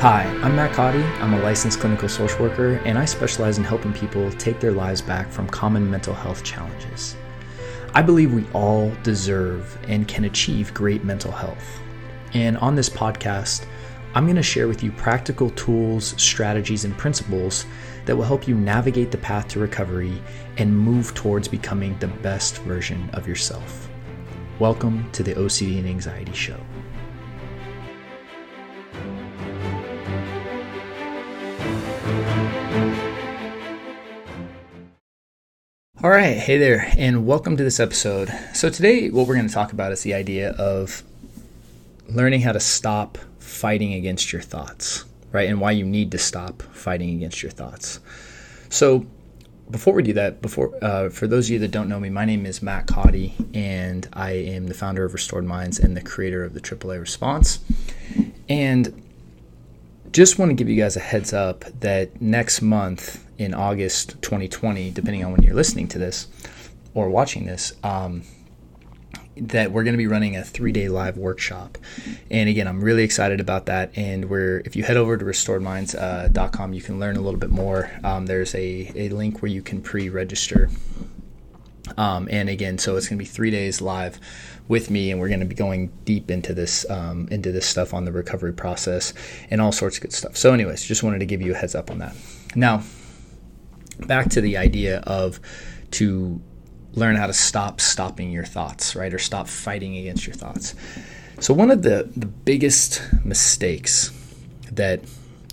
Hi, I'm Matt Codde. I'm a licensed clinical social worker, and I specialize in helping people take their lives back from common mental health challenges. I believe we all deserve and can achieve great mental health. And on this podcast, I'm going to share with you practical tools, strategies, and principles that will help you navigate the path to recovery and move towards becoming the best version of yourself. Welcome to the OCD and Anxiety Show. All right, hey there, and welcome to this episode. So, today, what we're going to talk about is the idea of learning how to stop fighting against your thoughts, right? And why you need to stop fighting against your thoughts. So, before we do that, before uh, for those of you that don't know me, my name is Matt Codde, and I am the founder of Restored Minds and the creator of the AAA Response. And just want to give you guys a heads up that next month in August 2020, depending on when you're listening to this or watching this, um, that we're going to be running a three day live workshop. And again, I'm really excited about that. And we're, if you head over to restoredminds.com, uh, you can learn a little bit more. Um, there's a, a link where you can pre register. Um, and again, so it's going to be three days live with me, and we're going to be going deep into this um, into this stuff on the recovery process and all sorts of good stuff. So, anyways, just wanted to give you a heads up on that. Now, back to the idea of to learn how to stop stopping your thoughts, right, or stop fighting against your thoughts. So, one of the the biggest mistakes that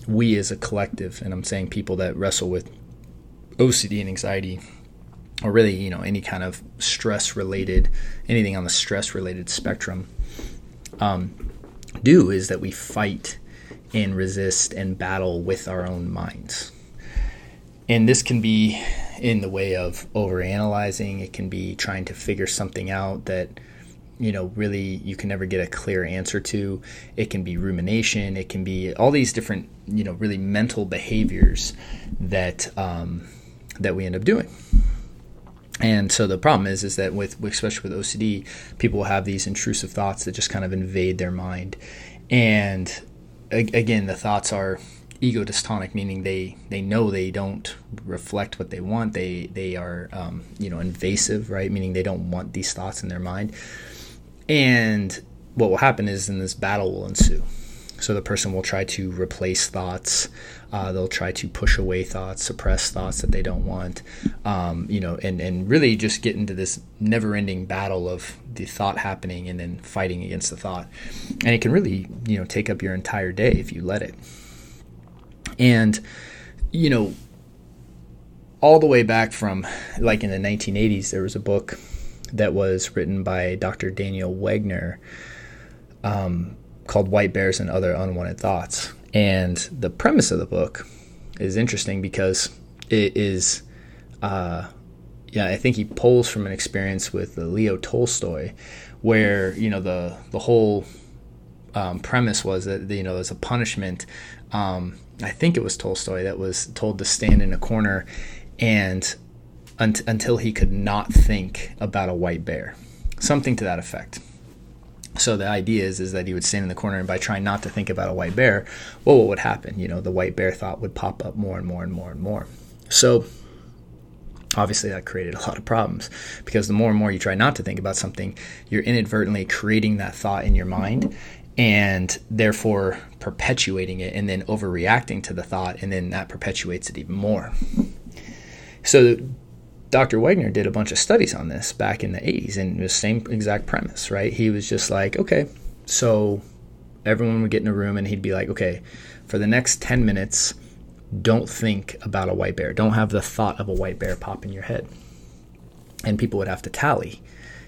we as a collective, and I'm saying people that wrestle with OCD and anxiety or really, you know, any kind of stress related, anything on the stress related spectrum, um, do is that we fight and resist and battle with our own minds. And this can be in the way of overanalyzing, it can be trying to figure something out that you know really you can never get a clear answer to. It can be rumination. It can be all these different you know really mental behaviors that um, that we end up doing. And so the problem is, is that with, especially with OCD, people have these intrusive thoughts that just kind of invade their mind. And again, the thoughts are ego dystonic, meaning they, they know they don't reflect what they want. They, they are, um, you know, invasive, right? Meaning they don't want these thoughts in their mind. And what will happen is, then this battle will ensue. So the person will try to replace thoughts. Uh, they'll try to push away thoughts, suppress thoughts that they don't want, um, you know, and, and really just get into this never-ending battle of the thought happening and then fighting against the thought. And it can really, you know, take up your entire day if you let it. And, you know, all the way back from like in the 1980s, there was a book that was written by Dr. Daniel Wegner. Um, called White Bears and Other Unwanted Thoughts. And the premise of the book is interesting because it is, uh, yeah, I think he pulls from an experience with Leo Tolstoy, where you know the the whole um, premise was that you know as a punishment, um, I think it was Tolstoy that was told to stand in a corner and un- until he could not think about a white bear, something to that effect. So the idea is is that he would stand in the corner and by trying not to think about a white bear, well, what would happen? You know, the white bear thought would pop up more and more and more and more. So obviously that created a lot of problems because the more and more you try not to think about something, you're inadvertently creating that thought in your mind and therefore perpetuating it and then overreacting to the thought and then that perpetuates it even more. So Dr. Wegner did a bunch of studies on this back in the 80s, and the same exact premise, right? He was just like, okay, so everyone would get in a room and he'd be like, okay, for the next 10 minutes, don't think about a white bear. Don't have the thought of a white bear pop in your head. And people would have to tally,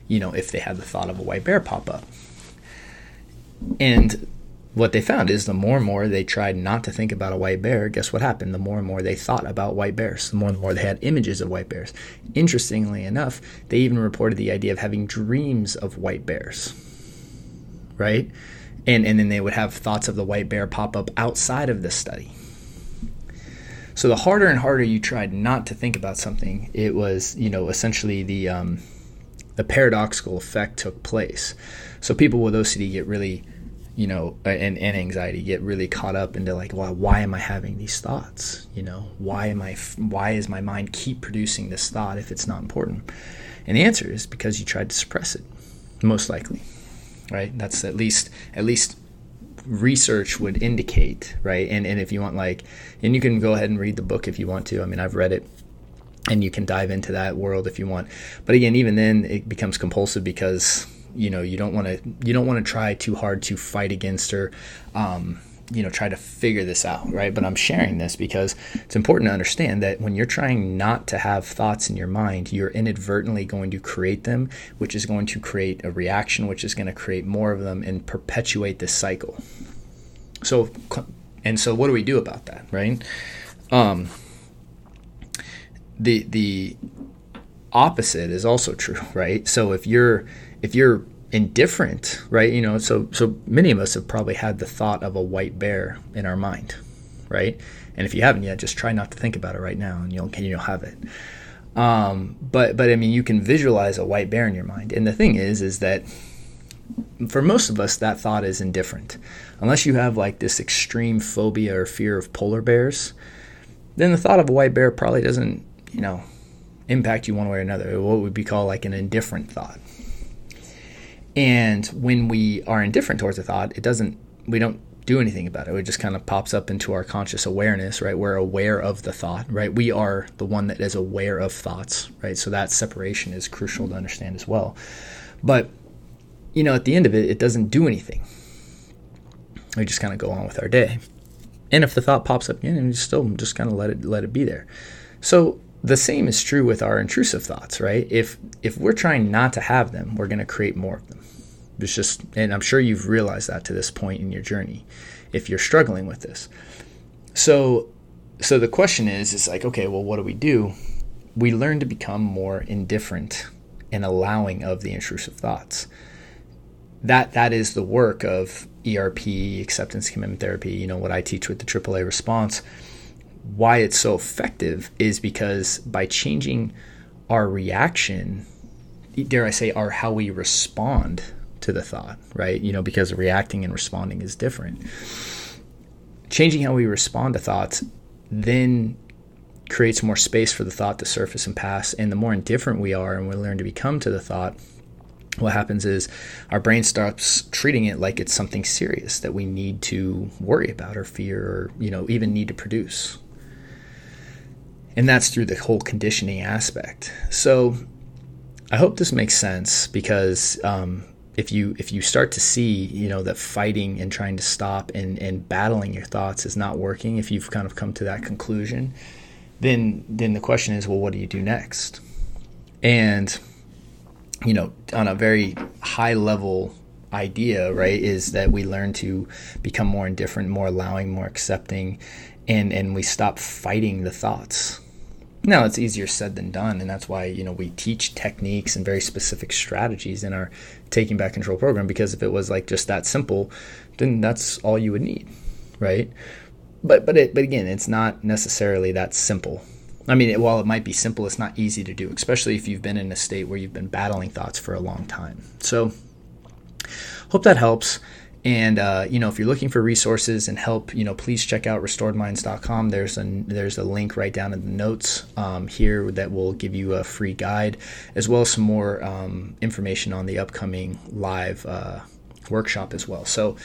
you know, if they had the thought of a white bear pop up. And what they found is the more and more they tried not to think about a white bear, guess what happened? The more and more they thought about white bears, the more and more they had images of white bears. Interestingly enough, they even reported the idea of having dreams of white bears. Right? And, and then they would have thoughts of the white bear pop up outside of the study. So the harder and harder you tried not to think about something, it was, you know, essentially the um, the paradoxical effect took place. So people with OCD get really you know, and, and anxiety get really caught up into like, well, why am I having these thoughts? You know, why am I, why is my mind keep producing this thought if it's not important? And the answer is because you tried to suppress it, most likely, right? That's at least, at least research would indicate, right? And, and if you want like, and you can go ahead and read the book if you want to. I mean, I've read it and you can dive into that world if you want. But again, even then it becomes compulsive because you know you don't want to you don't want to try too hard to fight against or um, you know try to figure this out right? But i'm sharing this because it's important to understand that when you're trying not to have thoughts in your mind you're inadvertently going to create them which is going to create a reaction which is going to create more of them and perpetuate this cycle. So and so what do we do about that right? Um, the the opposite is also true right so if you're if you're indifferent, right? You know, so so many of us have probably had the thought of a white bear in our mind, right? And if you haven't yet, just try not to think about it right now, and you'll you'll have it. Um, but but I mean, you can visualize a white bear in your mind, and the thing is, is that for most of us, that thought is indifferent, unless you have like this extreme phobia or fear of polar bears. Then the thought of a white bear probably doesn't, you know, impact you one way or another. What would be called like an indifferent thought. And when we are indifferent towards a thought, it doesn't, we don't do anything about it. It just kind of pops up into our conscious awareness, right? We're aware of the thought, right? We are the one that is aware of thoughts, right? So that separation is crucial to understand as well. But, you know, at the end of it, it doesn't do anything. We just kind of go on with our day. And if the thought pops up again, we still just kind of let it let it be there. So the same is true with our intrusive thoughts, right? If if we're trying not to have them, we're going to create more of them. It's just, and I'm sure you've realized that to this point in your journey, if you're struggling with this. So, so the question is, is like, okay, well, what do we do? We learn to become more indifferent and allowing of the intrusive thoughts. That that is the work of ERP, acceptance commitment therapy. You know what I teach with the AAA response. Why it's so effective is because by changing our reaction, dare I say, our how we respond to the thought, right? You know, because reacting and responding is different. Changing how we respond to thoughts then creates more space for the thought to surface and pass. And the more indifferent we are and we learn to become to the thought, what happens is our brain starts treating it like it's something serious that we need to worry about or fear or, you know, even need to produce. And that's through the whole conditioning aspect. So I hope this makes sense because um, if you if you start to see you know that fighting and trying to stop and and battling your thoughts is not working if you've kind of come to that conclusion then then the question is well what do you do next and you know on a very high level idea right is that we learn to become more indifferent more allowing more accepting and and we stop fighting the thoughts now it's easier said than done, and that's why you know we teach techniques and very specific strategies in our taking back control program. Because if it was like just that simple, then that's all you would need, right? But but it but again, it's not necessarily that simple. I mean, while it might be simple, it's not easy to do, especially if you've been in a state where you've been battling thoughts for a long time. So, hope that helps. And uh, you know, if you're looking for resources and help, you know, please check out restoredminds.com. There's a there's a link right down in the notes um, here that will give you a free guide, as well as some more um, information on the upcoming live uh, workshop as well. So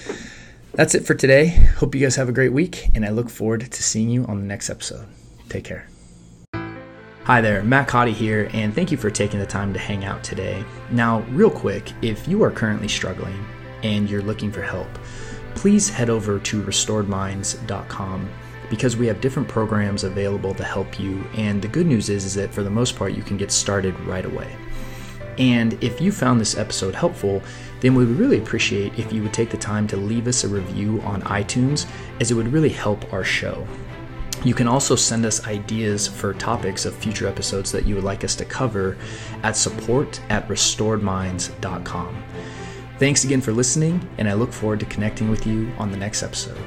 that's it for today. Hope you guys have a great week, and I look forward to seeing you on the next episode. Take care. Hi there, Matt Codde here, and thank you for taking the time to hang out today. Now, real quick, if you are currently struggling and you're looking for help, please head over to restoredminds.com because we have different programs available to help you. And the good news is, is that for the most part, you can get started right away. And if you found this episode helpful, then we would really appreciate if you would take the time to leave us a review on iTunes, as it would really help our show. You can also send us ideas for topics of future episodes that you would like us to cover at support at restoredminds.com. Thanks again for listening, and I look forward to connecting with you on the next episode.